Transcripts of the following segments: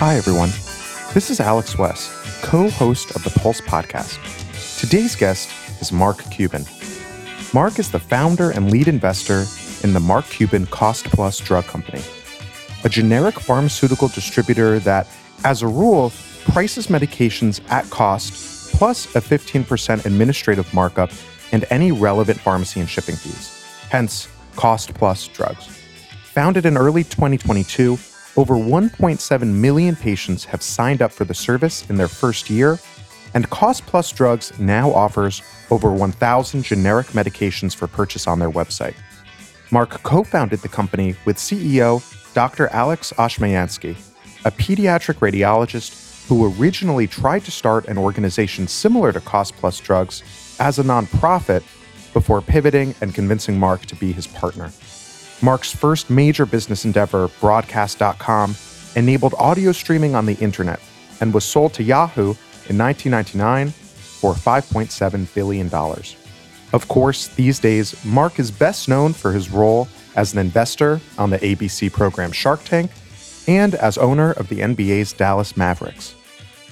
Hi, everyone. This is Alex West, co host of the Pulse podcast. Today's guest is Mark Cuban. Mark is the founder and lead investor in the Mark Cuban Cost Plus Drug Company, a generic pharmaceutical distributor that, as a rule, prices medications at cost plus a 15% administrative markup and any relevant pharmacy and shipping fees, hence, cost plus drugs. Founded in early 2022, over 1.7 million patients have signed up for the service in their first year, and Cost Plus Drugs now offers over 1,000 generic medications for purchase on their website. Mark co founded the company with CEO Dr. Alex Oshmyansky, a pediatric radiologist who originally tried to start an organization similar to Cost Plus Drugs as a nonprofit before pivoting and convincing Mark to be his partner. Mark's first major business endeavor, Broadcast.com, enabled audio streaming on the internet and was sold to Yahoo in 1999 for $5.7 billion. Of course, these days, Mark is best known for his role as an investor on the ABC program Shark Tank and as owner of the NBA's Dallas Mavericks.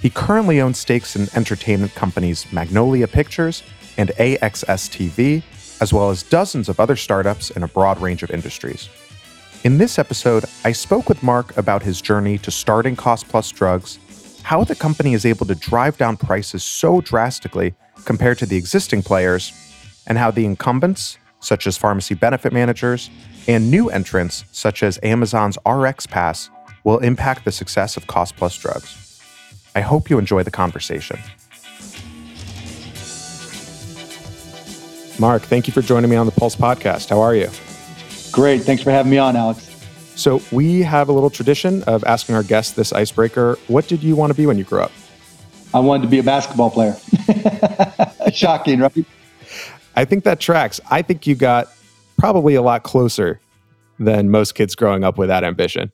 He currently owns stakes in entertainment companies Magnolia Pictures and AXS TV, as well as dozens of other startups in a broad range of industries. In this episode, I spoke with Mark about his journey to starting Cost Plus Drugs, how the company is able to drive down prices so drastically compared to the existing players, and how the incumbents, such as pharmacy benefit managers, and new entrants, such as Amazon's RxPass, will impact the success of Cost Plus Drugs. I hope you enjoy the conversation. Mark, thank you for joining me on the Pulse podcast. How are you? Great. Thanks for having me on, Alex. So, we have a little tradition of asking our guests this icebreaker What did you want to be when you grew up? I wanted to be a basketball player. Shocking, right? I think that tracks. I think you got probably a lot closer than most kids growing up with that ambition.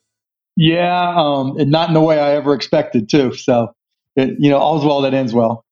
Yeah, um, and not in the way I ever expected, too. So, it, you know, all's well that ends well.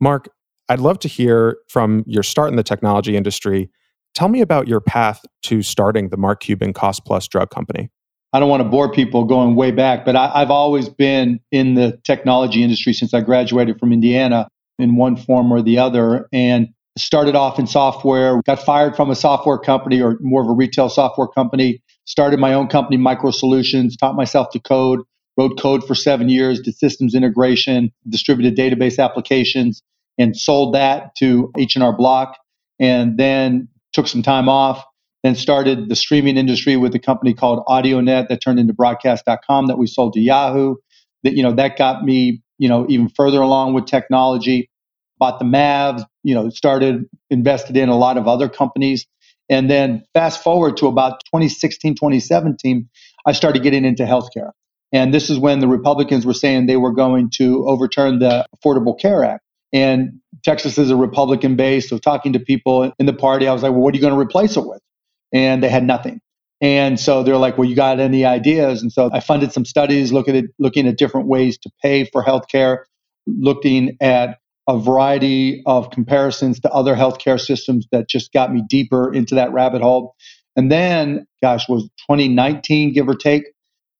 Mark, I'd love to hear from your start in the technology industry. Tell me about your path to starting the Mark Cuban Cost Plus Drug Company. I don't want to bore people going way back, but I, have always been in the technology industry since I graduated from Indiana in one form or the other. And started off in software, got fired from a software company or more of a retail software company, started my own company, Micro Solutions, taught myself to code, wrote code for seven years, did systems integration, distributed database applications, and sold that to H&R Block and then took some time off then started the streaming industry with a company called AudioNet that turned into broadcast.com that we sold to Yahoo. That you know that got me you know even further along with technology. Bought the Mavs you know started invested in a lot of other companies. And then fast forward to about 2016 2017 I started getting into healthcare. And this is when the Republicans were saying they were going to overturn the Affordable Care Act and Texas is a Republican base. So talking to people in the party, I was like, well, what are you going to replace it with? And they had nothing. And so they're like, well, you got any ideas? And so I funded some studies looking at looking at different ways to pay for healthcare, looking at a variety of comparisons to other healthcare systems that just got me deeper into that rabbit hole. And then, gosh, was 2019, give or take,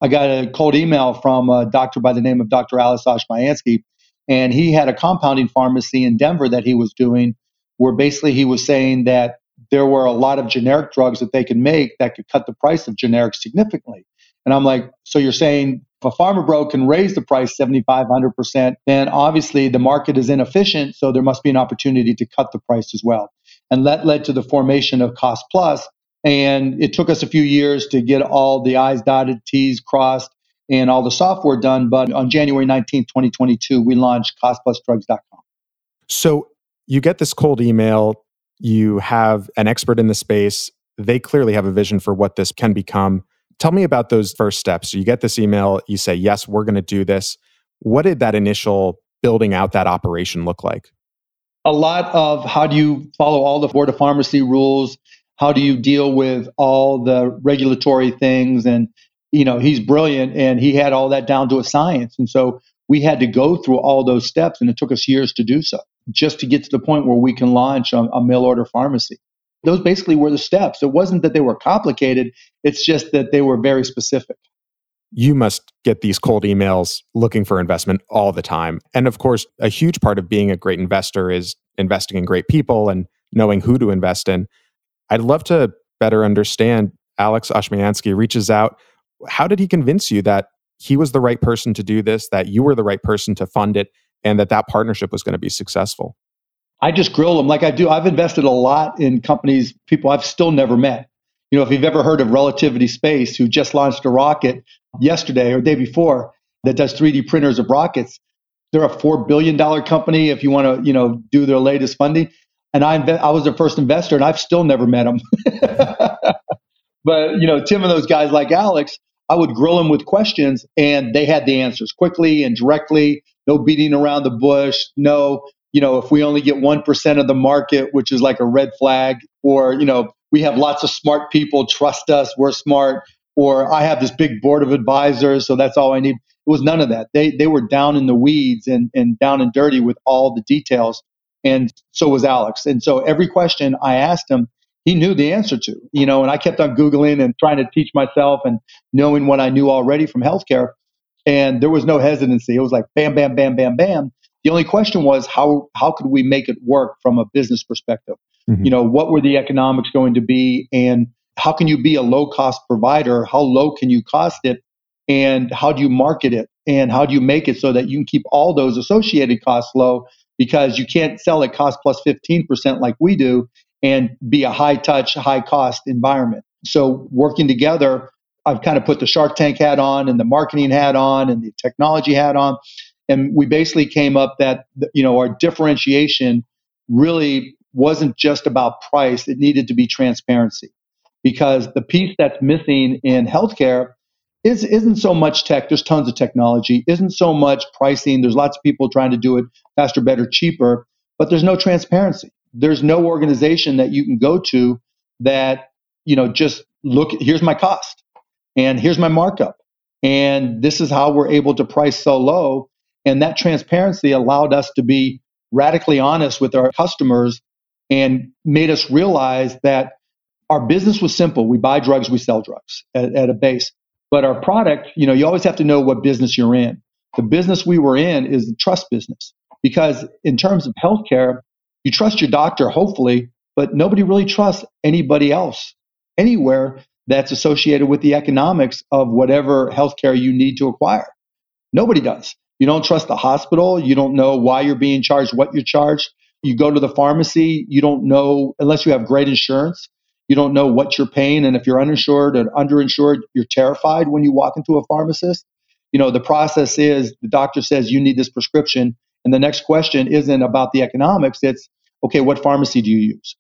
I got a cold email from a doctor by the name of Dr. Alex Oshmyansky, and he had a compounding pharmacy in Denver that he was doing, where basically he was saying that there were a lot of generic drugs that they could make that could cut the price of generics significantly. And I'm like, so you're saying if a pharma bro can raise the price 75, 100%, then obviously the market is inefficient. So there must be an opportunity to cut the price as well. And that led to the formation of Cost Plus. And it took us a few years to get all the I's dotted, T's crossed, and all the software done. But on January 19th, 2022, we launched costplusdrugs.com. So you get this cold email, you have an expert in the space. They clearly have a vision for what this can become. Tell me about those first steps. So you get this email, you say, Yes, we're going to do this. What did that initial building out that operation look like? A lot of how do you follow all the Board of Pharmacy rules? How do you deal with all the regulatory things and you know, he's brilliant and he had all that down to a science. And so we had to go through all those steps and it took us years to do so just to get to the point where we can launch a, a mail order pharmacy. Those basically were the steps. It wasn't that they were complicated, it's just that they were very specific. you must get these cold emails looking for investment all the time. And of course, a huge part of being a great investor is investing in great people and knowing who to invest in. I'd love to better understand. Alex Oshmyansky reaches out. How did he convince you that he was the right person to do this, that you were the right person to fund it, and that that partnership was going to be successful? I just grill them like I do. I've invested a lot in companies, people I've still never met. You know, if you've ever heard of Relativity Space, who just launched a rocket yesterday or day before that does 3D printers of rockets, they're a four billion dollar company. If you want to, you know, do their latest funding, and I inve- I was their first investor, and I've still never met them. but you know, Tim and those guys like Alex, I would grill them with questions and they had the answers quickly and directly, no beating around the bush, no, you know, if we only get 1% of the market, which is like a red flag, or, you know, we have lots of smart people, trust us, we're smart, or I have this big board of advisors, so that's all I need. It was none of that. They they were down in the weeds and, and down and dirty with all the details. And so was Alex. And so every question I asked him, he knew the answer to, you know, and I kept on Googling and trying to teach myself and knowing what I knew already from healthcare. And there was no hesitancy. It was like bam, bam, bam, bam, bam. The only question was how how could we make it work from a business perspective? Mm-hmm. You know, what were the economics going to be and how can you be a low cost provider? How low can you cost it? And how do you market it? And how do you make it so that you can keep all those associated costs low because you can't sell at cost plus 15% like we do and be a high touch, high cost environment. So working together, I've kind of put the Shark Tank hat on and the marketing hat on and the technology hat on. And we basically came up that, you know, our differentiation really wasn't just about price. It needed to be transparency because the piece that's missing in healthcare is, isn't so much tech. There's tons of technology. Isn't so much pricing. There's lots of people trying to do it faster, better, cheaper, but there's no transparency there's no organization that you can go to that you know just look here's my cost and here's my markup. And this is how we're able to price so low. And that transparency allowed us to be radically honest with our customers and made us realize that our business was simple. We buy drugs we sell drugs at, at a base. But our product you know you always have to know what business you're in. The business we were in is the trust business because in terms of healthcare you trust your doctor, hopefully, but nobody really trusts anybody else anywhere that's associated with the economics of whatever healthcare you need to acquire. Nobody does. You don't trust the hospital. You don't know why you're being charged, what you're charged. You go to the pharmacy. You don't know, unless you have great insurance, you don't know what you're paying. And if you're uninsured or underinsured, you're terrified when you walk into a pharmacist. You know, the process is the doctor says you need this prescription. And the next question isn't about the economics, it's okay, what pharmacy do you use?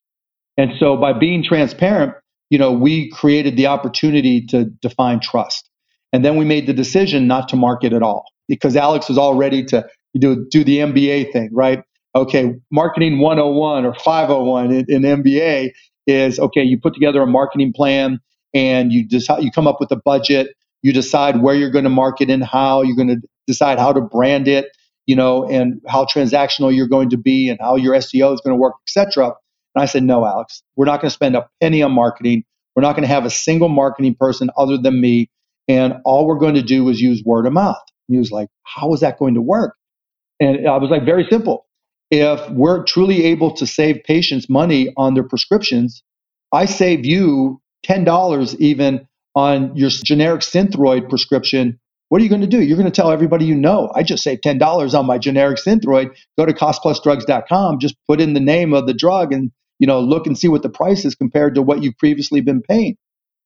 And so by being transparent, you know, we created the opportunity to define trust. And then we made the decision not to market at all because Alex was all ready to do, do the MBA thing, right? Okay, marketing 101 or 501 in, in MBA is okay, you put together a marketing plan and you decide, you come up with a budget, you decide where you're going to market and how, you're going to decide how to brand it, you know, and how transactional you're going to be and how your SEO is going to work, etc. And I said, no, Alex, we're not going to spend a penny on marketing. We're not going to have a single marketing person other than me. And all we're going to do is use word of mouth. And he was like, how is that going to work? And I was like, very simple. If we're truly able to save patients money on their prescriptions, I save you $10 even on your generic Synthroid prescription what are you going to do? You're going to tell everybody you know, I just saved $10 on my generic Synthroid. Go to costplusdrugs.com, just put in the name of the drug and, you know, look and see what the price is compared to what you've previously been paying.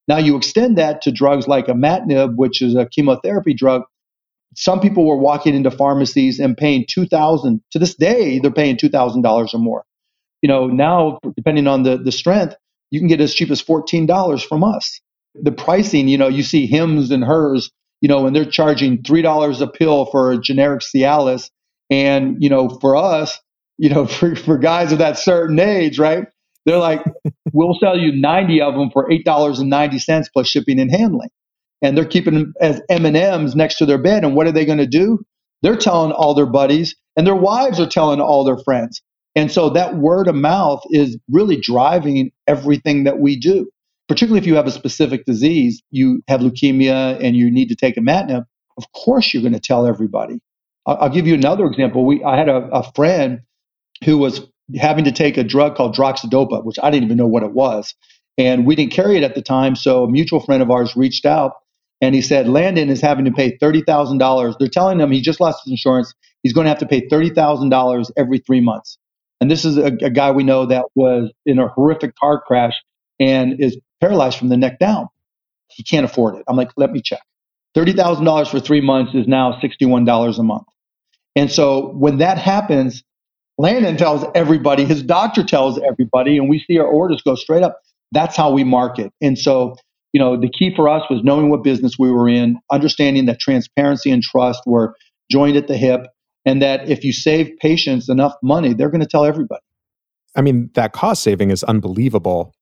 Now you extend that to drugs like imatinib, which is a chemotherapy drug. Some people were walking into pharmacies and paying 2000 to this day, they're paying $2,000 or more. You know, now depending on the, the strength, you can get as cheap as $14 from us. The pricing, you know, you see Hims and hers you know, when they're charging three dollars a pill for a generic Cialis, and you know, for us, you know, for, for guys of that certain age, right? They're like, we'll sell you 90 of them for eight dollars and ninety cents plus shipping and handling, and they're keeping them as M and M's next to their bed. And what are they going to do? They're telling all their buddies, and their wives are telling all their friends. And so that word of mouth is really driving everything that we do. Particularly if you have a specific disease, you have leukemia and you need to take a imatinib, of course you're going to tell everybody. I'll, I'll give you another example. We, I had a, a friend who was having to take a drug called droxidopa, which I didn't even know what it was. And we didn't carry it at the time. So a mutual friend of ours reached out and he said, Landon is having to pay $30,000. They're telling him he just lost his insurance. He's going to have to pay $30,000 every three months. And this is a, a guy we know that was in a horrific car crash and is paralyzed from the neck down. He can't afford it. I'm like, let me check. $30,000 for three months is now $61 a month. And so when that happens, Landon tells everybody, his doctor tells everybody, and we see our orders go straight up. That's how we market. And so, you know, the key for us was knowing what business we were in, understanding that transparency and trust were joined at the hip, and that if you save patients enough money, they're going to tell everybody. I mean, that cost saving is unbelievable.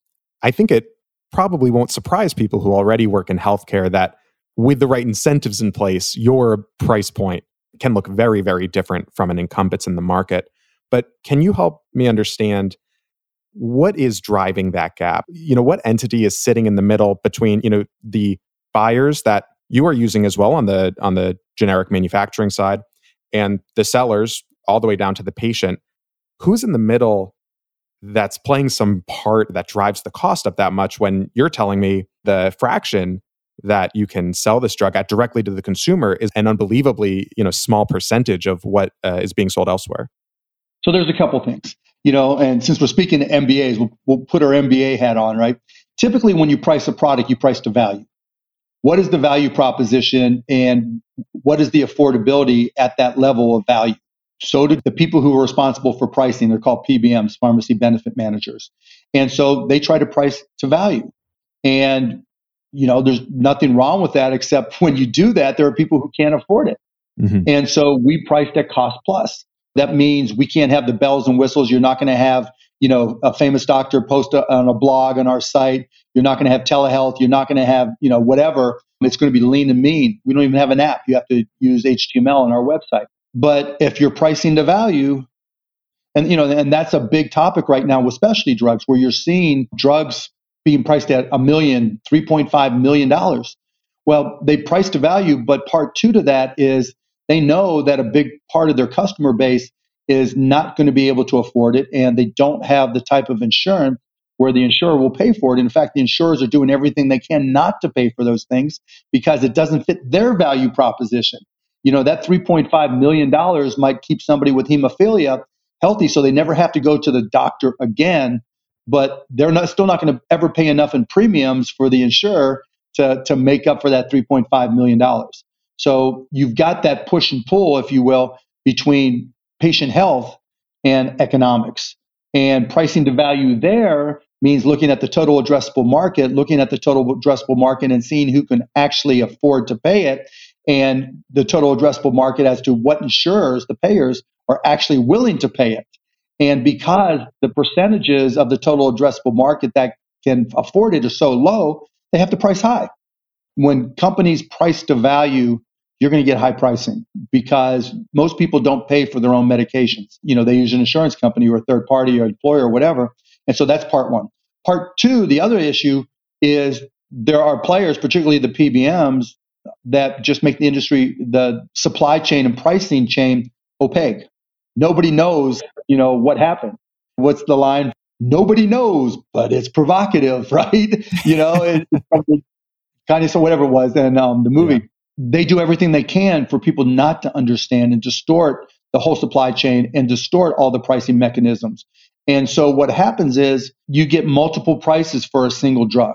I think it probably won't surprise people who already work in healthcare that with the right incentives in place, your price point can look very, very different from an incumbent in the market. But can you help me understand what is driving that gap? You know, what entity is sitting in the middle between, you know, the buyers that you are using as well on the on the generic manufacturing side and the sellers all the way down to the patient who's in the middle that's playing some part that drives the cost up that much when you're telling me the fraction that you can sell this drug at directly to the consumer is an unbelievably you know small percentage of what uh, is being sold elsewhere. So there's a couple things you know and since we're speaking to mbas we'll, we'll put our mba hat on right? Typically when you price a product you price to value. What is the value proposition and what is the affordability at that level of value so did the people who are responsible for pricing. They're called PBMs, pharmacy benefit managers. And so they try to price to value. And, you know, there's nothing wrong with that, except when you do that, there are people who can't afford it. Mm-hmm. And so we priced at cost plus. That means we can't have the bells and whistles. You're not going to have, you know, a famous doctor post a, on a blog on our site. You're not going to have telehealth. You're not going to have, you know, whatever. It's going to be lean and mean. We don't even have an app. You have to use HTML on our website. But if you're pricing to value, and you know, and that's a big topic right now with specialty drugs, where you're seeing drugs being priced at a million, 3.5 million dollars. Well, they price to value, but part two to that is they know that a big part of their customer base is not going to be able to afford it, and they don't have the type of insurance where the insurer will pay for it. In fact, the insurers are doing everything they can not to pay for those things because it doesn't fit their value proposition you know that 3.5 million dollars might keep somebody with hemophilia healthy so they never have to go to the doctor again but they're not still not going to ever pay enough in premiums for the insurer to, to make up for that 3.5 million dollars. So you've got that push and pull if you will between patient health and economics. And pricing to value there means looking at the total addressable market looking at the total addressable market and seeing who can actually afford to pay it and the total addressable market as to what insurers, the payers, are actually willing to pay it. And because the percentages of the total addressable market that can afford it are so low, they have to price high. When companies price to value, you're going to get high pricing because most people don't pay for their own medications. You know, they use an insurance company or a third party or employer or whatever. And so that's part one. Part two, the other issue is there are players, particularly the PBMs, that just make the industry, the supply chain and pricing chain opaque. Nobody knows, you know, what happened. What's the line? Nobody knows, but it's provocative, right? You know, kind of so whatever it was, and um, the movie. Yeah. They do everything they can for people not to understand and distort the whole supply chain and distort all the pricing mechanisms. And so what happens is you get multiple prices for a single drug,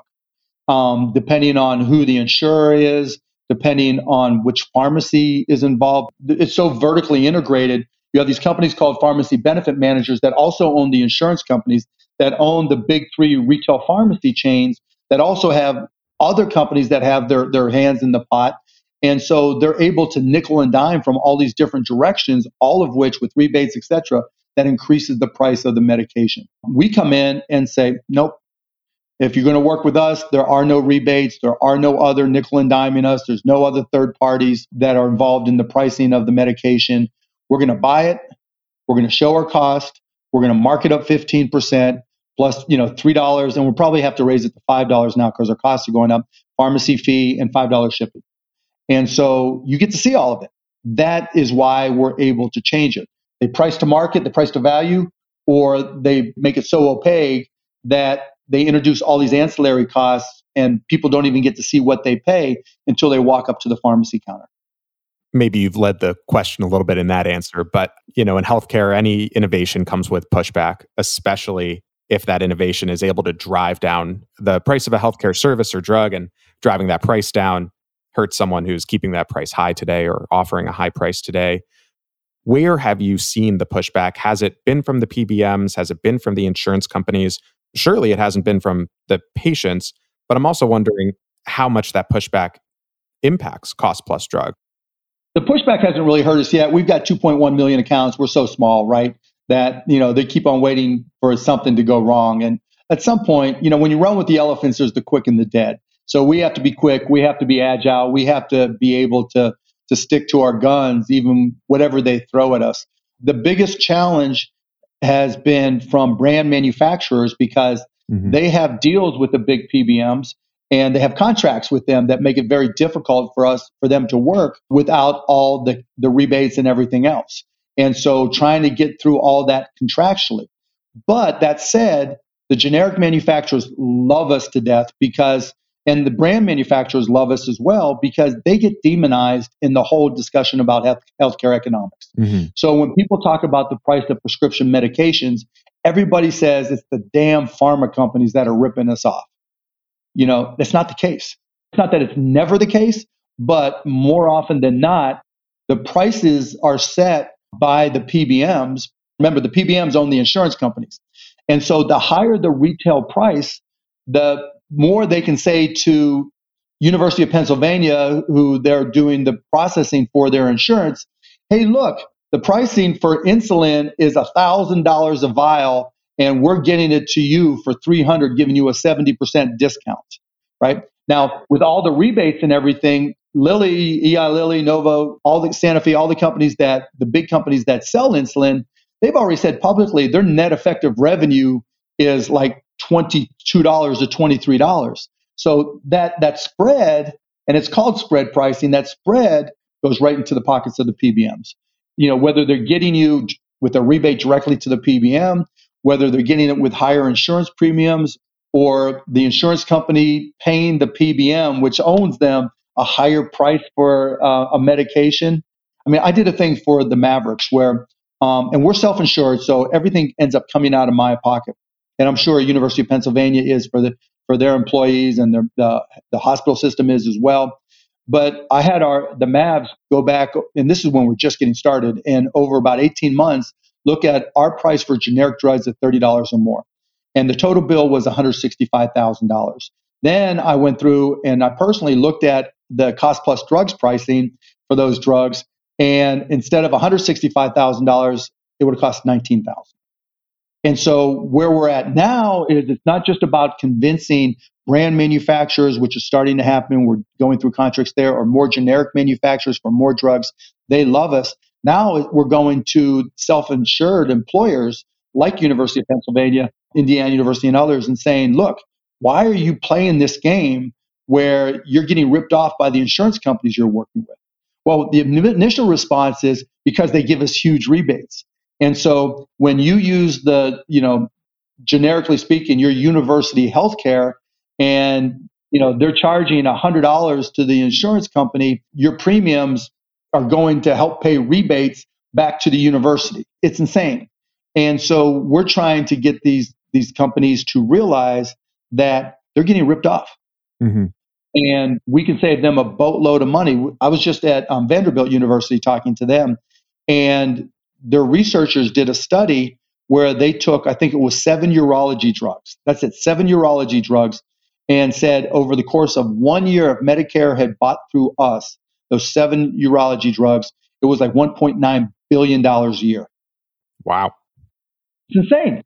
um, depending on who the insurer is, depending on which pharmacy is involved. It's so vertically integrated. You have these companies called pharmacy benefit managers that also own the insurance companies that own the big three retail pharmacy chains that also have other companies that have their, their hands in the pot. And so they're able to nickel and dime from all these different directions, all of which with rebates, et cetera, that increases the price of the medication. We come in and say, nope, if you're going to work with us, there are no rebates. There are no other nickel and diming us. There's no other third parties that are involved in the pricing of the medication. We're going to buy it. We're going to show our cost. We're going to mark it up 15%. plus, you know, $3, and we'll probably have to raise it to $5 now because our costs are going up, pharmacy fee and $5 shipping. And so you get to see all of it. That is why we're able to change it. They price to market, they price to value, or they make it so opaque that they introduce all these ancillary costs and people don't even get to see what they pay until they walk up to the pharmacy counter. Maybe you've led the question a little bit in that answer but you know in healthcare any innovation comes with pushback especially if that innovation is able to drive down the price of a healthcare service or drug and driving that price down hurts someone who's keeping that price high today or offering a high price today. Where have you seen the pushback? Has it been from the pbms has it been from the insurance companies surely it hasn't been from the patients but i'm also wondering how much that pushback impacts cost plus drug the pushback hasn't really hurt us yet. We've got 2.1 million accounts. We're so small, right? That you know they keep on waiting for something to go wrong. And at some point, you know, when you run with the elephants, there's the quick and the dead. So we have to be quick. We have to be agile. We have to be able to to stick to our guns, even whatever they throw at us. The biggest challenge has been from brand manufacturers because mm-hmm. they have deals with the big PBMs and they have contracts with them that make it very difficult for us for them to work without all the, the rebates and everything else and so trying to get through all that contractually but that said the generic manufacturers love us to death because and the brand manufacturers love us as well because they get demonized in the whole discussion about health, healthcare economics. Mm-hmm. So when people talk about the price of prescription medications, everybody says it's the damn pharma companies that are ripping us off. You know, that's not the case. It's not that it's never the case, but more often than not, the prices are set by the PBMs. Remember, the PBMs own the insurance companies. And so the higher the retail price, the more they can say to University of Pennsylvania, who they're doing the processing for their insurance, hey, look, the pricing for insulin is $1,000 a vial and we're getting it to you for 300 giving you a 70% discount right? Now with all the rebates and everything lilly eli lilly novo all the sanofi all the companies that the big companies that sell insulin they've already said publicly their net effective revenue is like $22 to $23 so that that spread and it's called spread pricing that spread goes right into the pockets of the pbms you know whether they're getting you with a rebate directly to the pbm whether they're getting it with higher insurance premiums or the insurance company paying the PBM, which owns them, a higher price for uh, a medication. I mean, I did a thing for the Mavericks where, um, and we're self insured, so everything ends up coming out of my pocket. And I'm sure University of Pennsylvania is for the for their employees, and their, the the hospital system is as well. But I had our the Mavs go back, and this is when we're just getting started. And over about 18 months, look at our price for generic drugs at $30 or more. And the total bill was $165,000. Then I went through and I personally looked at the cost plus drugs pricing for those drugs. And instead of $165,000, it would have cost 19000 And so where we're at now is it's not just about convincing brand manufacturers, which is starting to happen. We're going through contracts there, or more generic manufacturers for more drugs. They love us. Now we're going to self-insured employers like University of Pennsylvania, Indiana University, and others, and saying, "Look, why are you playing this game where you're getting ripped off by the insurance companies you're working with?" Well, the initial response is because they give us huge rebates. And so when you use the, you know, generically speaking, your university healthcare and you know they're charging $100 to the insurance company, your premiums are going to help pay rebates back to the university. It's insane. And so we're trying to get these these companies to realize that they're getting ripped off. Mm-hmm. And we can save them a boatload of money. I was just at um, Vanderbilt University talking to them, and their researchers did a study where they took, I think it was seven urology drugs. That's it, seven urology drugs, and said over the course of one year, if Medicare had bought through us, those seven urology drugs, it was like $1.9 billion a year. Wow. It's insane.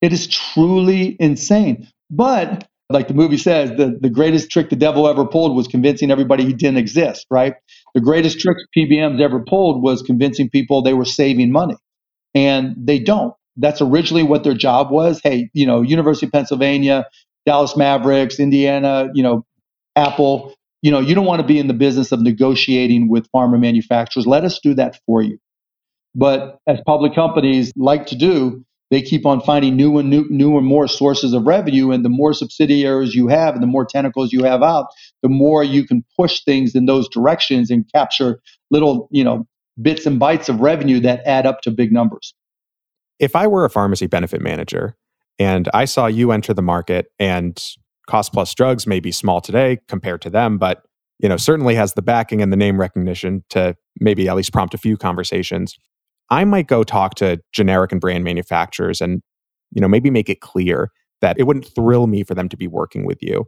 It is truly insane. But like the movie says, the, the greatest trick the devil ever pulled was convincing everybody he didn't exist, right? The greatest trick PBMs ever pulled was convincing people they were saving money. And they don't. that's originally what their job was. Hey, you know, University of Pennsylvania, Dallas Mavericks, Indiana, you know, Apple, you know, you don't want to be in the business of negotiating with pharma manufacturers. Let us do that for you. But as public companies like to do, they keep on finding new and new, new and more sources of revenue. And the more subsidiaries you have and the more tentacles you have out, the more you can push things in those directions and capture little, you know, bits and bytes of revenue that add up to big numbers. If I were a pharmacy benefit manager and I saw you enter the market and cost plus drugs may be small today compared to them, but you know, certainly has the backing and the name recognition to maybe at least prompt a few conversations. I might go talk to generic and brand manufacturers and, you know, maybe make it clear that it wouldn't thrill me for them to be working with you.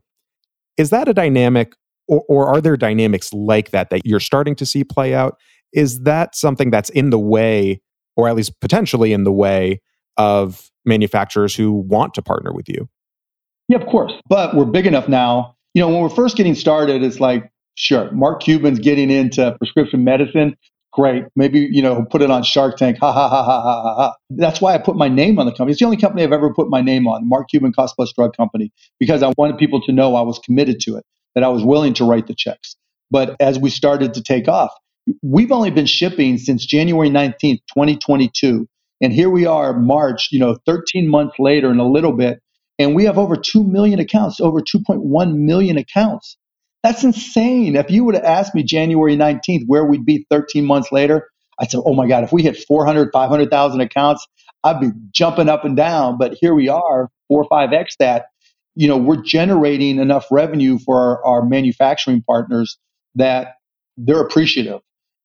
Is that a dynamic or, or are there dynamics like that that you're starting to see play out? Is that something that's in the way, or at least potentially in the way of manufacturers who want to partner with you? Yeah, of course. But we're big enough now. You know, when we're first getting started, it's like, sure, Mark Cuban's getting into prescription medicine great. Maybe, you know, put it on Shark Tank. Ha ha ha ha ha ha. ha. That's why I put my name on the company. It's the only company I've ever put my name on, Mark Cuban Cost Plus Drug Company, because I wanted people to know I was committed to it, that I was willing to write the checks. But as we started to take off, we've only been shipping since January 19th, 2022. And here we are, March, you know, 13 months later and a little bit. And we have over 2 million accounts, over 2.1 million accounts. That's insane. If you would have asked me January 19th where we'd be 13 months later, I'd say, oh my God, if we hit 400, 500,000 accounts, I'd be jumping up and down. But here we are, four or five X that. You know, we're generating enough revenue for our, our manufacturing partners that they're appreciative.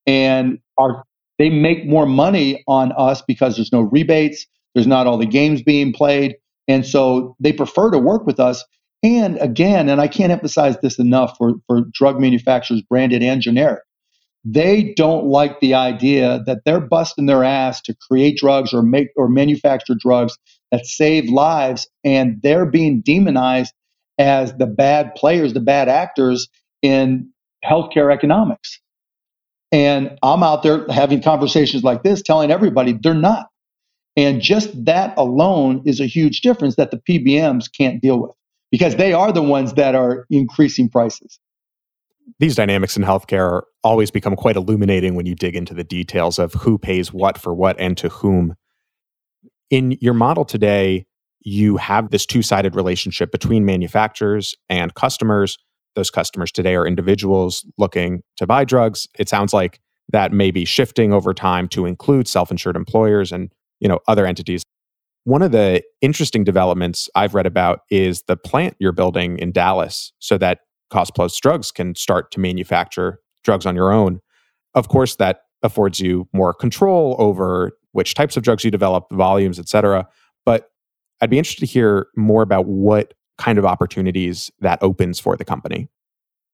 And our they make more money on us because there's no rebates, there's not all the games being played. And so they prefer to work with us and again, and I can't emphasize this enough for, for drug manufacturers, branded and generic, they don't like the idea that they're busting their ass to create drugs or make or manufacture drugs that save lives, and they're being demonized as the bad players, the bad actors in healthcare economics. And I'm out there having conversations like this, telling everybody they're not. And just that alone is a huge difference that the PBMs can't deal with because they are the ones that are increasing prices. These dynamics in healthcare always become quite illuminating when you dig into the details of who pays what for what and to whom. In your model today, you have this two sided relationship between manufacturers and customers. Those customers today are individuals looking to buy drugs. It sounds like that may be shifting over time to include self insured employers and you know other entities one of the interesting developments I've read about is the plant you're building in Dallas so that Cost Plus Drugs can start to manufacture drugs on your own. Of course, that affords you more control over which types of drugs you develop, volumes, et cetera. But I'd be interested to hear more about what kind of opportunities that opens for the company.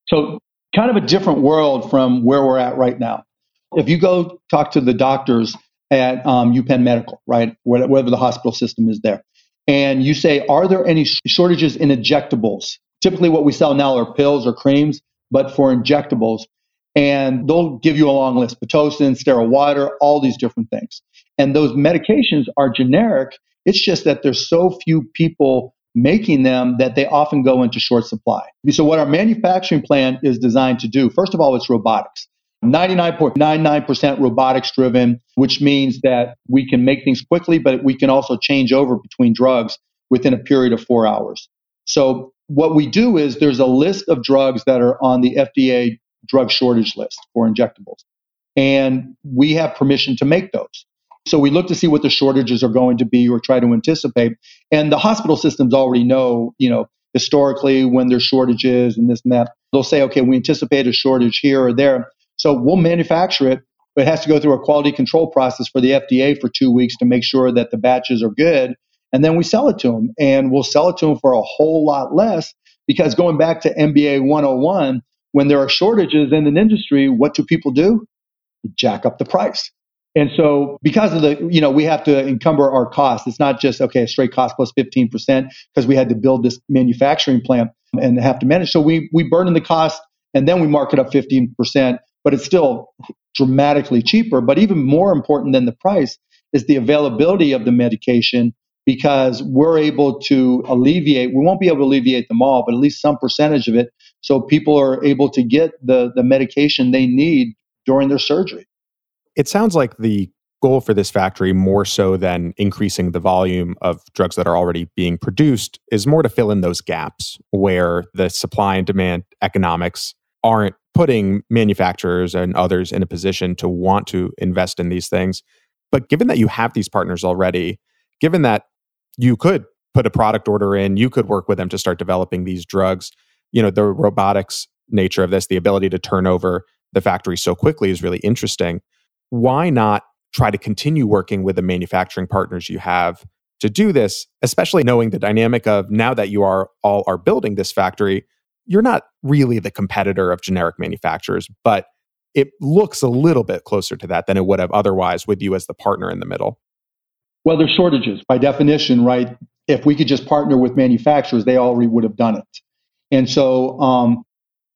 So, kind of a different world from where we're at right now. If you go talk to the doctors, at um, UPenn Medical, right? Whatever the hospital system is there. And you say, are there any shortages in injectables? Typically, what we sell now are pills or creams, but for injectables. And they'll give you a long list Pitocin, sterile water, all these different things. And those medications are generic. It's just that there's so few people making them that they often go into short supply. So, what our manufacturing plan is designed to do, first of all, it's robotics. 99.99% robotics driven, which means that we can make things quickly, but we can also change over between drugs within a period of four hours. So, what we do is there's a list of drugs that are on the FDA drug shortage list for injectables, and we have permission to make those. So, we look to see what the shortages are going to be or try to anticipate. And the hospital systems already know, you know, historically when there's shortages and this and that, they'll say, okay, we anticipate a shortage here or there so we'll manufacture it, but it has to go through a quality control process for the FDA for two weeks to make sure that the batches are good. And then we sell it to them. And we'll sell it to them for a whole lot less because going back to MBA 101, when there are shortages in an industry, what do people do? Jack up the price. And so because of the, you know, we have to encumber our costs. It's not just, okay, a straight cost plus 15% because we had to build this manufacturing plant and have to manage. So we, we burden the cost and then we mark it up 15% but it's still dramatically cheaper. But even more important than the price is the availability of the medication because we're able to alleviate, we won't be able to alleviate them all, but at least some percentage of it. So people are able to get the, the medication they need during their surgery. It sounds like the goal for this factory, more so than increasing the volume of drugs that are already being produced, is more to fill in those gaps where the supply and demand economics aren't putting manufacturers and others in a position to want to invest in these things. But given that you have these partners already, given that you could put a product order in, you could work with them to start developing these drugs, you know, the robotics nature of this, the ability to turn over the factory so quickly is really interesting. Why not try to continue working with the manufacturing partners you have to do this, especially knowing the dynamic of now that you are all are building this factory, you're not really the competitor of generic manufacturers, but it looks a little bit closer to that than it would have otherwise with you as the partner in the middle. Well, there's shortages by definition, right? If we could just partner with manufacturers, they already would have done it. And so um,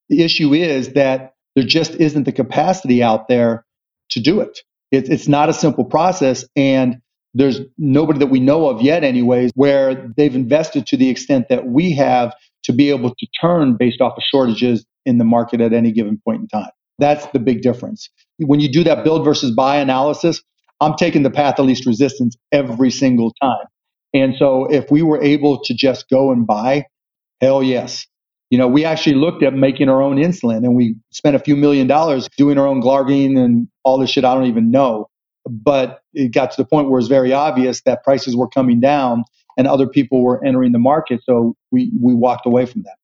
the issue is that there just isn't the capacity out there to do it. it. It's not a simple process. And there's nobody that we know of yet, anyways, where they've invested to the extent that we have to be able to turn based off of shortages in the market at any given point in time. That's the big difference. When you do that build versus buy analysis, I'm taking the path of least resistance every single time. And so if we were able to just go and buy, hell yes. You know, we actually looked at making our own insulin and we spent a few million dollars doing our own glargine and all this shit I don't even know. But it got to the point where it's very obvious that prices were coming down and other people were entering the market. So we, we walked away from that.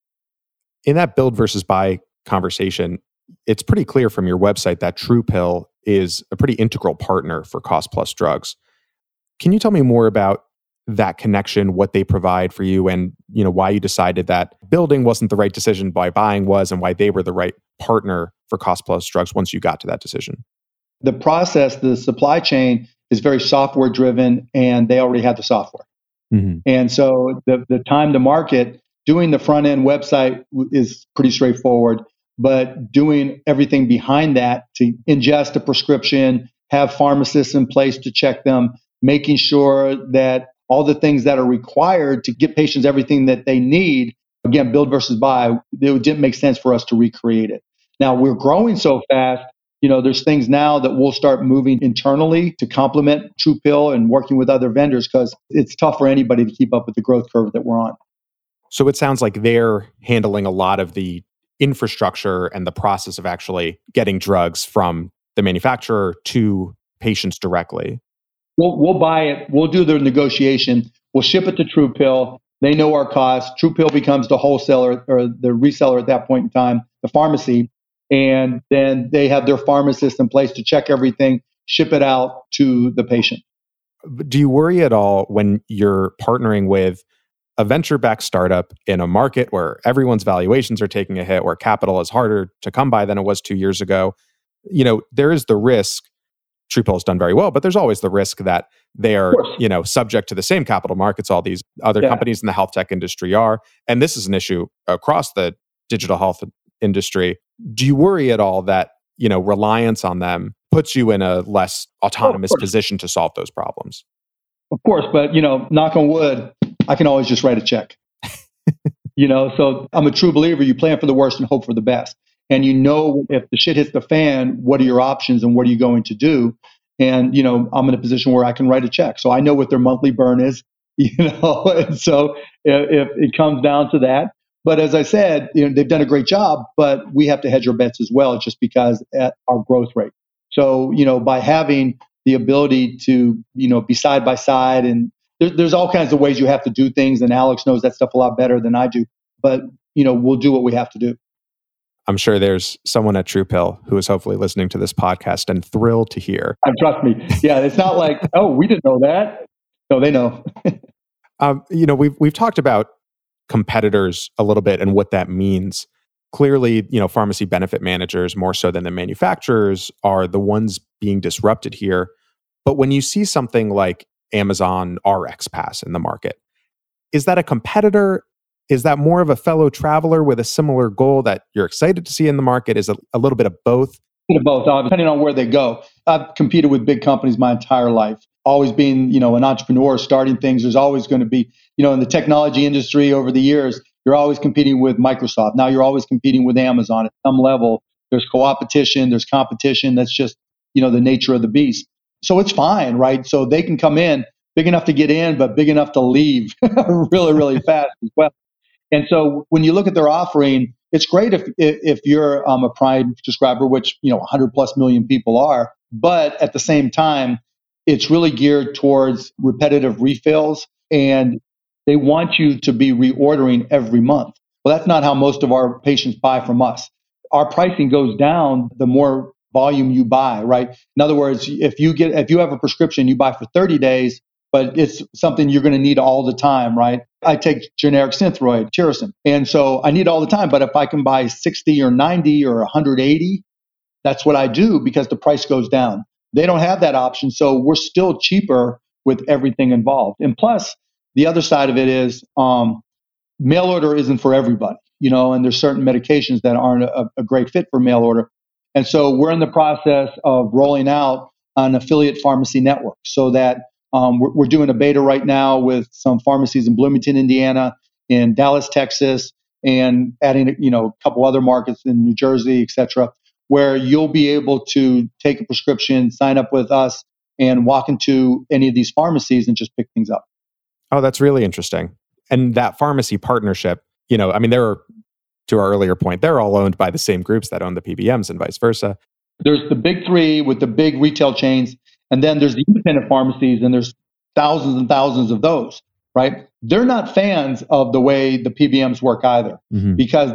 In that build versus buy conversation, it's pretty clear from your website that TruePill is a pretty integral partner for Cost Plus drugs. Can you tell me more about that connection, what they provide for you, and you know why you decided that building wasn't the right decision, why buying was, and why they were the right partner for Cost Plus drugs once you got to that decision? The process, the supply chain is very software driven, and they already had the software. Mm-hmm. And so the, the time to market, doing the front end website is pretty straightforward, but doing everything behind that to ingest a prescription, have pharmacists in place to check them, making sure that all the things that are required to get patients everything that they need, again, build versus buy, it didn't make sense for us to recreate it. Now we're growing so fast you know, there's things now that we'll start moving internally to complement TruePill and working with other vendors because it's tough for anybody to keep up with the growth curve that we're on. So it sounds like they're handling a lot of the infrastructure and the process of actually getting drugs from the manufacturer to patients directly. We'll, we'll buy it. We'll do the negotiation. We'll ship it to TruePill. They know our costs. TruePill becomes the wholesaler or the reseller at that point in time, the pharmacy and then they have their pharmacist in place to check everything, ship it out to the patient. Do you worry at all when you're partnering with a venture backed startup in a market where everyone's valuations are taking a hit, where capital is harder to come by than it was two years ago? You know, there is the risk. TruePill has done very well, but there's always the risk that they are, you know, subject to the same capital markets all these other yeah. companies in the health tech industry are. And this is an issue across the digital health industry. Do you worry at all that, you know, reliance on them puts you in a less oh, autonomous oh, position to solve those problems? Of course, but you know, knock on wood, I can always just write a check. you know, so I'm a true believer you plan for the worst and hope for the best. And you know if the shit hits the fan, what are your options and what are you going to do? And you know, I'm in a position where I can write a check. So I know what their monthly burn is, you know, and so if, if it comes down to that, but as I said, you know, they've done a great job, but we have to hedge our bets as well, just because at our growth rate. So, you know, by having the ability to, you know, be side by side and there, there's all kinds of ways you have to do things. And Alex knows that stuff a lot better than I do. But, you know, we'll do what we have to do. I'm sure there's someone at TruePill who is hopefully listening to this podcast and thrilled to hear. And trust me. Yeah, it's not like, oh, we didn't know that. No, they know. um, you know, we've we've talked about competitors a little bit and what that means. Clearly, you know, pharmacy benefit managers more so than the manufacturers are the ones being disrupted here. But when you see something like Amazon RxPass in the market, is that a competitor? Is that more of a fellow traveler with a similar goal that you're excited to see in the market? Is it a little bit of both? Both, depending on where they go. I've competed with big companies my entire life. always being, you know, an entrepreneur starting things, there's always going to be, you know, in the technology industry over the years, you're always competing with Microsoft. Now you're always competing with Amazon at some level. There's co-opetition, there's competition. That's just, you know, the nature of the beast. So it's fine, right? So they can come in big enough to get in, but big enough to leave really, really fast as well. And so when you look at their offering, it's great if if you're um, a prime subscriber, which you know 100 plus million people are. But at the same time, it's really geared towards repetitive refills, and they want you to be reordering every month. Well, that's not how most of our patients buy from us. Our pricing goes down the more volume you buy, right? In other words, if you get if you have a prescription you buy for 30 days, but it's something you're going to need all the time, right? I take generic Synthroid, Tirosint, and so I need all the time. But if I can buy 60 or 90 or 180, that's what I do because the price goes down. They don't have that option, so we're still cheaper with everything involved. And plus, the other side of it is um, mail order isn't for everybody, you know, and there's certain medications that aren't a, a great fit for mail order. And so we're in the process of rolling out an affiliate pharmacy network so that um, we're, we're, doing a beta right now with some pharmacies in Bloomington, Indiana, in Dallas, Texas, and adding you know a couple other markets in New Jersey, et cetera, where you'll be able to take a prescription, sign up with us, and walk into any of these pharmacies and just pick things up. Oh, that's really interesting. And that pharmacy partnership, you know, I mean, there are to our earlier point, they're all owned by the same groups that own the PBMs and vice versa. There's the big three with the big retail chains, and then there's the independent pharmacies, and there's thousands and thousands of those, right? They're not fans of the way the PBMs work either mm-hmm. because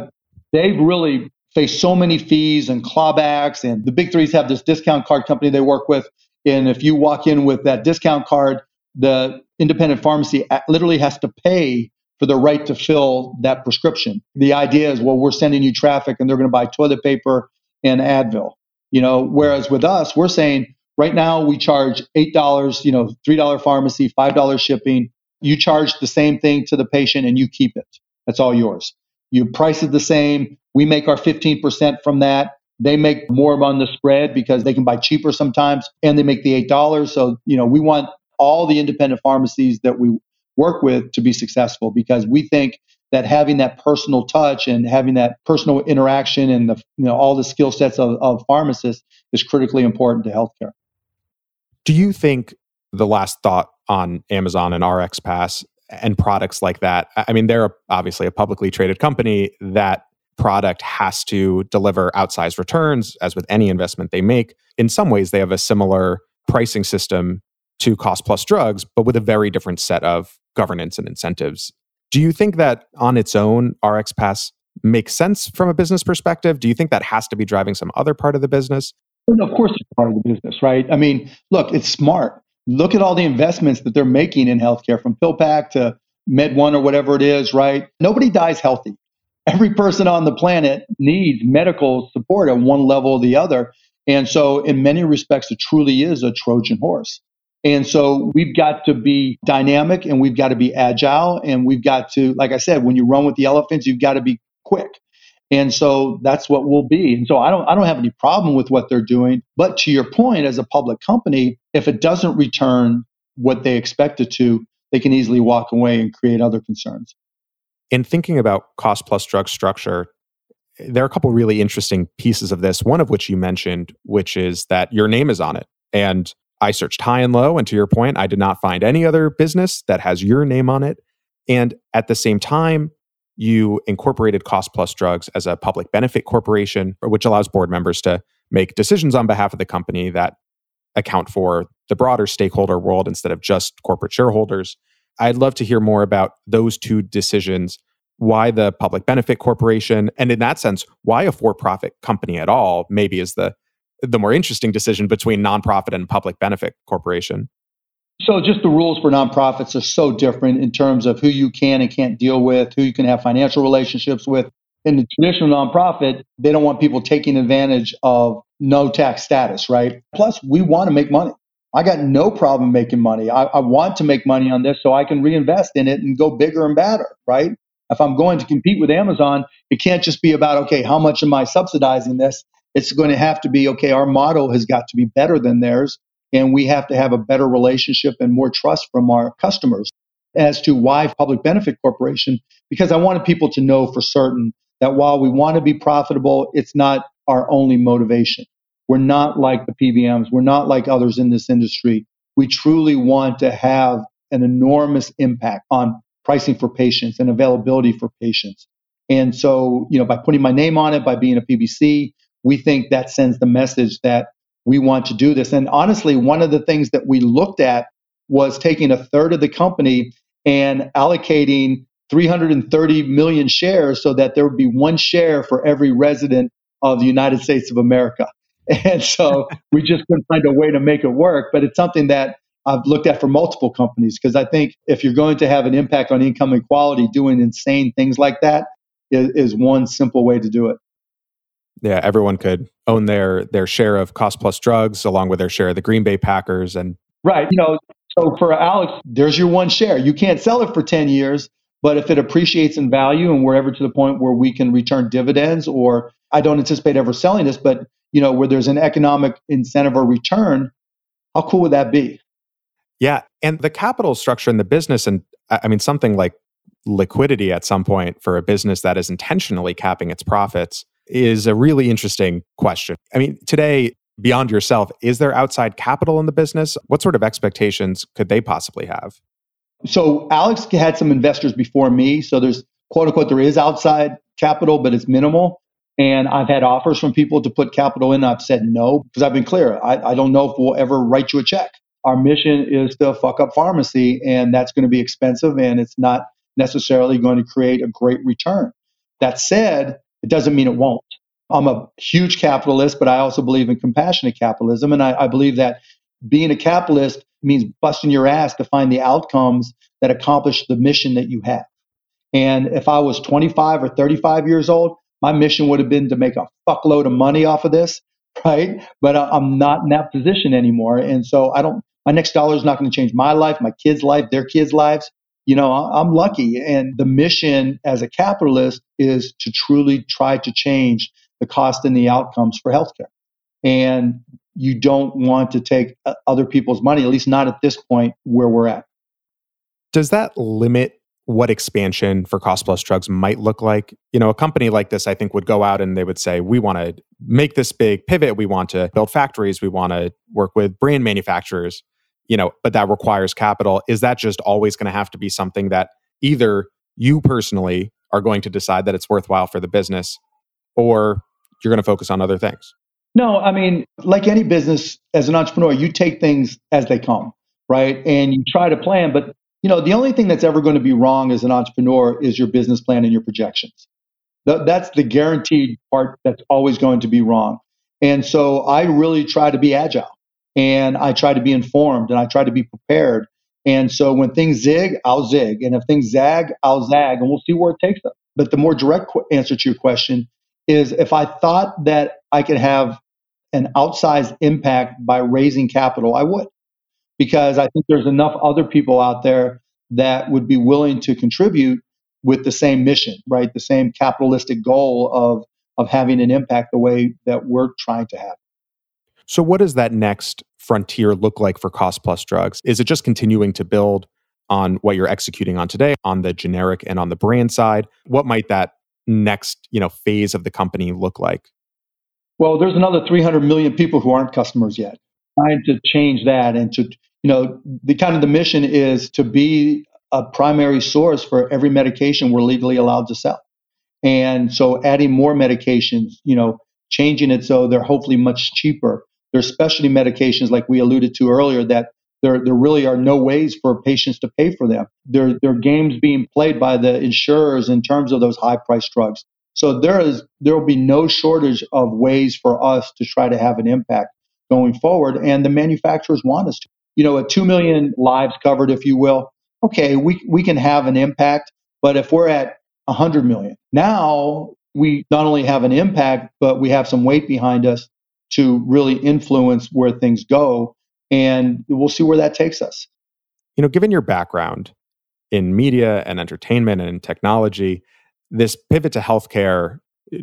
they've really faced so many fees and clawbacks. And the big threes have this discount card company they work with. And if you walk in with that discount card, the independent pharmacy literally has to pay for the right to fill that prescription. The idea is, well, we're sending you traffic and they're going to buy toilet paper and Advil. You know, whereas with us, we're saying, Right now, we charge $8, you know, $3 pharmacy, $5 shipping. You charge the same thing to the patient and you keep it. That's all yours. Your price is the same. We make our 15% from that. They make more on the spread because they can buy cheaper sometimes and they make the $8. So, you know, we want all the independent pharmacies that we work with to be successful because we think that having that personal touch and having that personal interaction and the you know all the skill sets of, of pharmacists is critically important to healthcare. Do you think the last thought on Amazon and RxPass and products like that? I mean, they're obviously a publicly traded company. That product has to deliver outsized returns, as with any investment they make. In some ways, they have a similar pricing system to cost plus drugs, but with a very different set of governance and incentives. Do you think that on its own, RxPass makes sense from a business perspective? Do you think that has to be driving some other part of the business? of course, it's part of the business, right? I mean, look, it's smart. Look at all the investments that they're making in healthcare, from PillPack to MedOne or whatever it is, right? Nobody dies healthy. Every person on the planet needs medical support at one level or the other. And so, in many respects, it truly is a Trojan horse. And so, we've got to be dynamic and we've got to be agile. And we've got to, like I said, when you run with the elephants, you've got to be quick. And so that's what we'll be. And so I don't I don't have any problem with what they're doing. But to your point, as a public company, if it doesn't return what they expect it to, they can easily walk away and create other concerns. In thinking about cost plus drug structure, there are a couple really interesting pieces of this. One of which you mentioned, which is that your name is on it. And I searched high and low. And to your point, I did not find any other business that has your name on it. And at the same time, you incorporated Cost Plus Drugs as a public benefit corporation, which allows board members to make decisions on behalf of the company that account for the broader stakeholder world instead of just corporate shareholders. I'd love to hear more about those two decisions. Why the public benefit corporation, and in that sense, why a for-profit company at all? Maybe is the the more interesting decision between nonprofit and public benefit corporation. So, just the rules for nonprofits are so different in terms of who you can and can't deal with, who you can have financial relationships with. In the traditional nonprofit, they don't want people taking advantage of no tax status, right? Plus, we want to make money. I got no problem making money. I, I, want to make money on this so I can reinvest in it and go bigger and badder, right? If I'm going to compete with Amazon, it can't just be about, okay, how much am I subsidizing this? It's going to have to be, okay, our model has got to be better than theirs And we have to have a better relationship and more trust from our customers as to why public benefit corporation, because I wanted people to know for certain that while we want to be profitable, it's not our only motivation. We're not like the PBMs. We're not like others in this industry. We truly want to have an enormous impact on pricing for patients and availability for patients. And so, you know, by putting my name on it, by being a PBC, we think that sends the message that we want to do this. And honestly, one of the things that we looked at was taking a third of the company and allocating 330 million shares so that there would be one share for every resident of the United States of America. And so we just couldn't find a way to make it work. But it's something that I've looked at for multiple companies because I think if you're going to have an impact on income inequality, doing insane things like that is, is one simple way to do it. Yeah, everyone could own their their share of cost plus drugs along with their share of the Green Bay Packers and Right. You know, so for Alex, there's your one share. You can't sell it for 10 years, but if it appreciates in value and we're ever to the point where we can return dividends, or I don't anticipate ever selling this, but you know, where there's an economic incentive or return, how cool would that be? Yeah. And the capital structure in the business, and I mean, something like liquidity at some point for a business that is intentionally capping its profits is a really interesting question. I mean, today, beyond yourself, is there outside capital in the business? What sort of expectations could they possibly have? So, Alex had some investors before me. So, there's quote unquote, there is outside capital, but it's minimal. And I've had offers from people to put capital in. I've said no because I've been clear. I, I don't know if we'll ever write you a check. Our mission is to fuck up pharmacy, and that's going to be expensive and it's not necessarily going to create a great return. That said, it doesn't mean it won't. I'm a huge capitalist, but I also believe in compassionate capitalism. And I, I believe that being a capitalist means busting your ass to find the outcomes that accomplish the mission that you have. And if I was 25 or 35 years old, my mission would have been to make a fuckload of money off of this, right? But uh, I'm not in that position anymore. And so I don't, my next dollar is not going to change my life, my kids' life, their kids' lives. You know, I'm lucky. And the mission as a capitalist is to truly try to change the cost and the outcomes for healthcare. And you don't want to take uh, other people's money, at least not at this point where we're at. Does that limit what expansion for cost plus drugs might look like. You know, a company like this, I think, would go out and they would say, we want to make this big pivot. We want to build factories. We want to work with brand manufacturers, you know, but that requires capital. Is that just always going to have to be something that either you personally are going to decide that it's worthwhile for the business or you're going to focus on other things? No, I mean, like any business, as an entrepreneur, you take things as they come, right? And you try to plan, but you know, the only thing that's ever going to be wrong as an entrepreneur is your business plan and your projections. That's the guaranteed part that's always going to be wrong. And so I really try to be agile and I try to be informed and I try to be prepared. And so when things zig, I'll zig. And if things zag, I'll zag and we'll see where it takes us. But the more direct qu- answer to your question is if I thought that I could have an outsized impact by raising capital, I would because I think there's enough other people out there that would be willing to contribute with the same mission, right? The same capitalistic goal of of having an impact the way that we're trying to have. So what does that next frontier look like for cost plus drugs? Is it just continuing to build on what you're executing on today on the generic and on the brand side? What might that next, you know, phase of the company look like? Well, there's another 300 million people who aren't customers yet trying to change that and to you know the kind of the mission is to be a primary source for every medication we're legally allowed to sell and so adding more medications you know changing it so they're hopefully much cheaper there's specialty medications like we alluded to earlier that there, there really are no ways for patients to pay for them. There, there are games being played by the insurers in terms of those high price drugs. So there is there will be no shortage of ways for us to try to have an impact going forward. And the manufacturers want us to. You know, a 2 million lives covered, if you will, okay, we, we can have an impact. But if we're at 100 million, now we not only have an impact, but we have some weight behind us to really influence where things go. And we'll see where that takes us. You know, given your background in media and entertainment and technology, this pivot to healthcare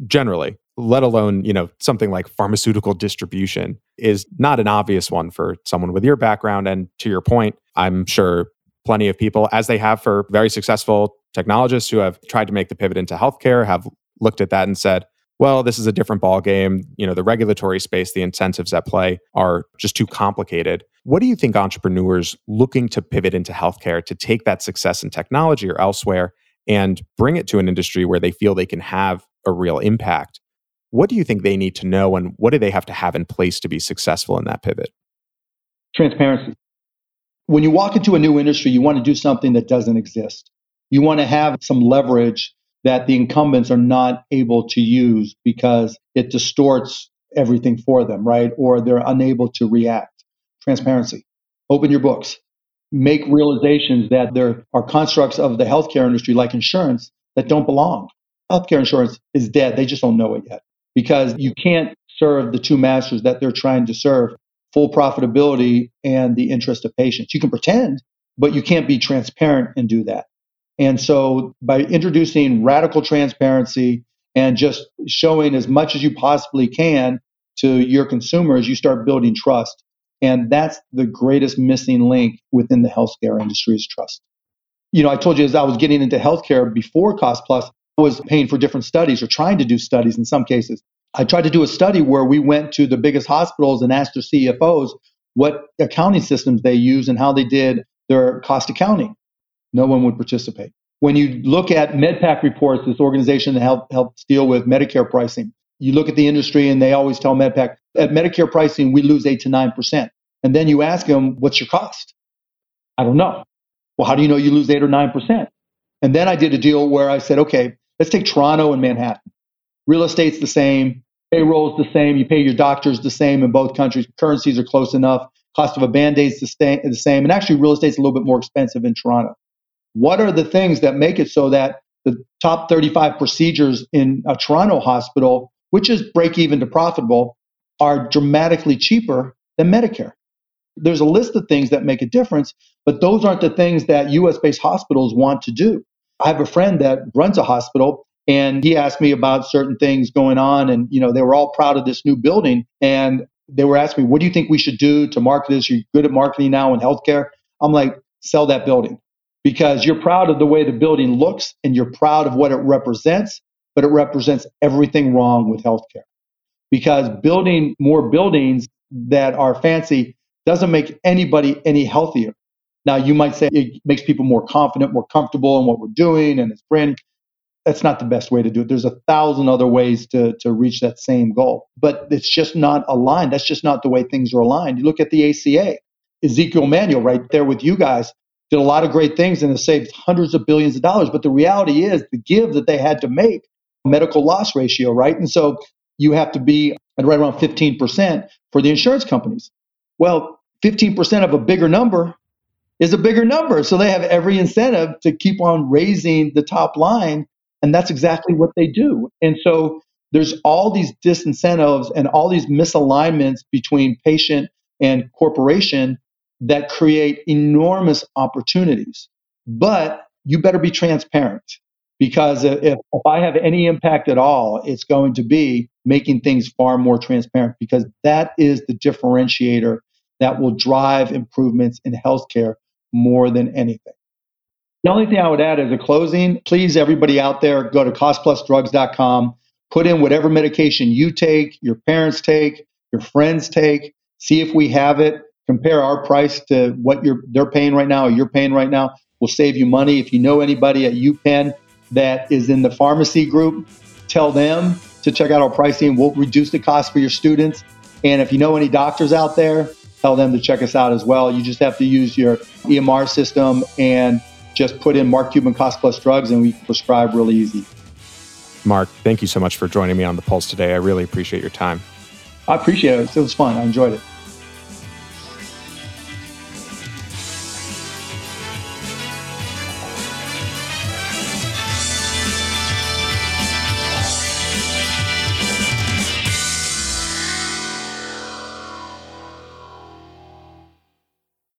generally, let alone, you know, something like pharmaceutical distribution is not an obvious one for someone with your background. And to your point, I'm sure plenty of people, as they have for very successful technologists who have tried to make the pivot into healthcare, have looked at that and said, well, this is a different ball game. You know, the regulatory space, the incentives at play are just too complicated. What do you think entrepreneurs looking to pivot into healthcare to take that success in technology or elsewhere and bring it to an industry where they feel they can have a real impact? What do you think they need to know and what do they have to have in place to be successful in that pivot? Transparency. When you walk into a new industry, you want to do something that doesn't exist. You want to have some leverage that the incumbents are not able to use because it distorts everything for them, right? Or they're unable to react. Transparency. Open your books. Make realizations that there are constructs of the healthcare industry, like insurance, that don't belong. Healthcare insurance is dead. They just don't know it yet because you can't serve the two masters that they're trying to serve full profitability and the interest of patients. You can pretend, but you can't be transparent and do that. And so by introducing radical transparency and just showing as much as you possibly can to your consumers, you start building trust. And that's the greatest missing link within the healthcare industry is trust. You know, I told you as I was getting into healthcare before Cost Plus, I was paying for different studies or trying to do studies in some cases. I tried to do a study where we went to the biggest hospitals and asked their CFOs what accounting systems they use and how they did their cost accounting no one would participate. When you look at MedPAC reports, this organization that help, helps deal with Medicare pricing, you look at the industry and they always tell MedPAC, at Medicare pricing, we lose 8 to 9%. And then you ask them, what's your cost? I don't know. Well, how do you know you lose 8 or 9%? And then I did a deal where I said, okay, let's take Toronto and Manhattan. Real estate's the same, payroll's the same, you pay your doctors the same in both countries, currencies are close enough, cost of a band-aid's the, the same, and actually real estate's a little bit more expensive in Toronto. What are the things that make it so that the top 35 procedures in a Toronto hospital, which is break even to profitable, are dramatically cheaper than Medicare? There's a list of things that make a difference, but those aren't the things that US based hospitals want to do. I have a friend that runs a hospital and he asked me about certain things going on and you know they were all proud of this new building and they were asking me what do you think we should do to market this you're good at marketing now in healthcare i'm like sell that building because you're proud of the way the building looks and you're proud of what it represents, but it represents everything wrong with healthcare. Because building more buildings that are fancy doesn't make anybody any healthier. Now, you might say it makes people more confident, more comfortable in what we're doing and it's branding. That's not the best way to do it. There's a thousand other ways to, to reach that same goal, but it's just not aligned. That's just not the way things are aligned. You look at the ACA, Ezekiel Emanuel right there with you guys did a lot of great things and has saved hundreds of billions of dollars. But the reality is the give that they had to make, medical loss ratio, right? And so you have to be at right around 15% for the insurance companies. Well, 15% of a bigger number is a bigger number. So they have every incentive to keep on raising the top line. And that's exactly what they do. And so there's all these disincentives and all these misalignments between patient and corporation that create enormous opportunities. But you better be transparent because if, if I have any impact at all, it's going to be making things far more transparent because that is the differentiator that will drive improvements in healthcare more than anything. The only thing I would add as a closing, please, everybody out there, go to costplusdrugs.com, put in whatever medication you take, your parents take, your friends take, see if we have it compare our price to what you're they're paying right now or you're paying right now. We'll save you money. If you know anybody at UPenn that is in the pharmacy group, tell them to check out our pricing. We'll reduce the cost for your students. And if you know any doctors out there, tell them to check us out as well. You just have to use your EMR system and just put in Mark Cuban Cost Plus drugs and we prescribe really easy. Mark, thank you so much for joining me on the Pulse today. I really appreciate your time. I appreciate it. It was fun. I enjoyed it.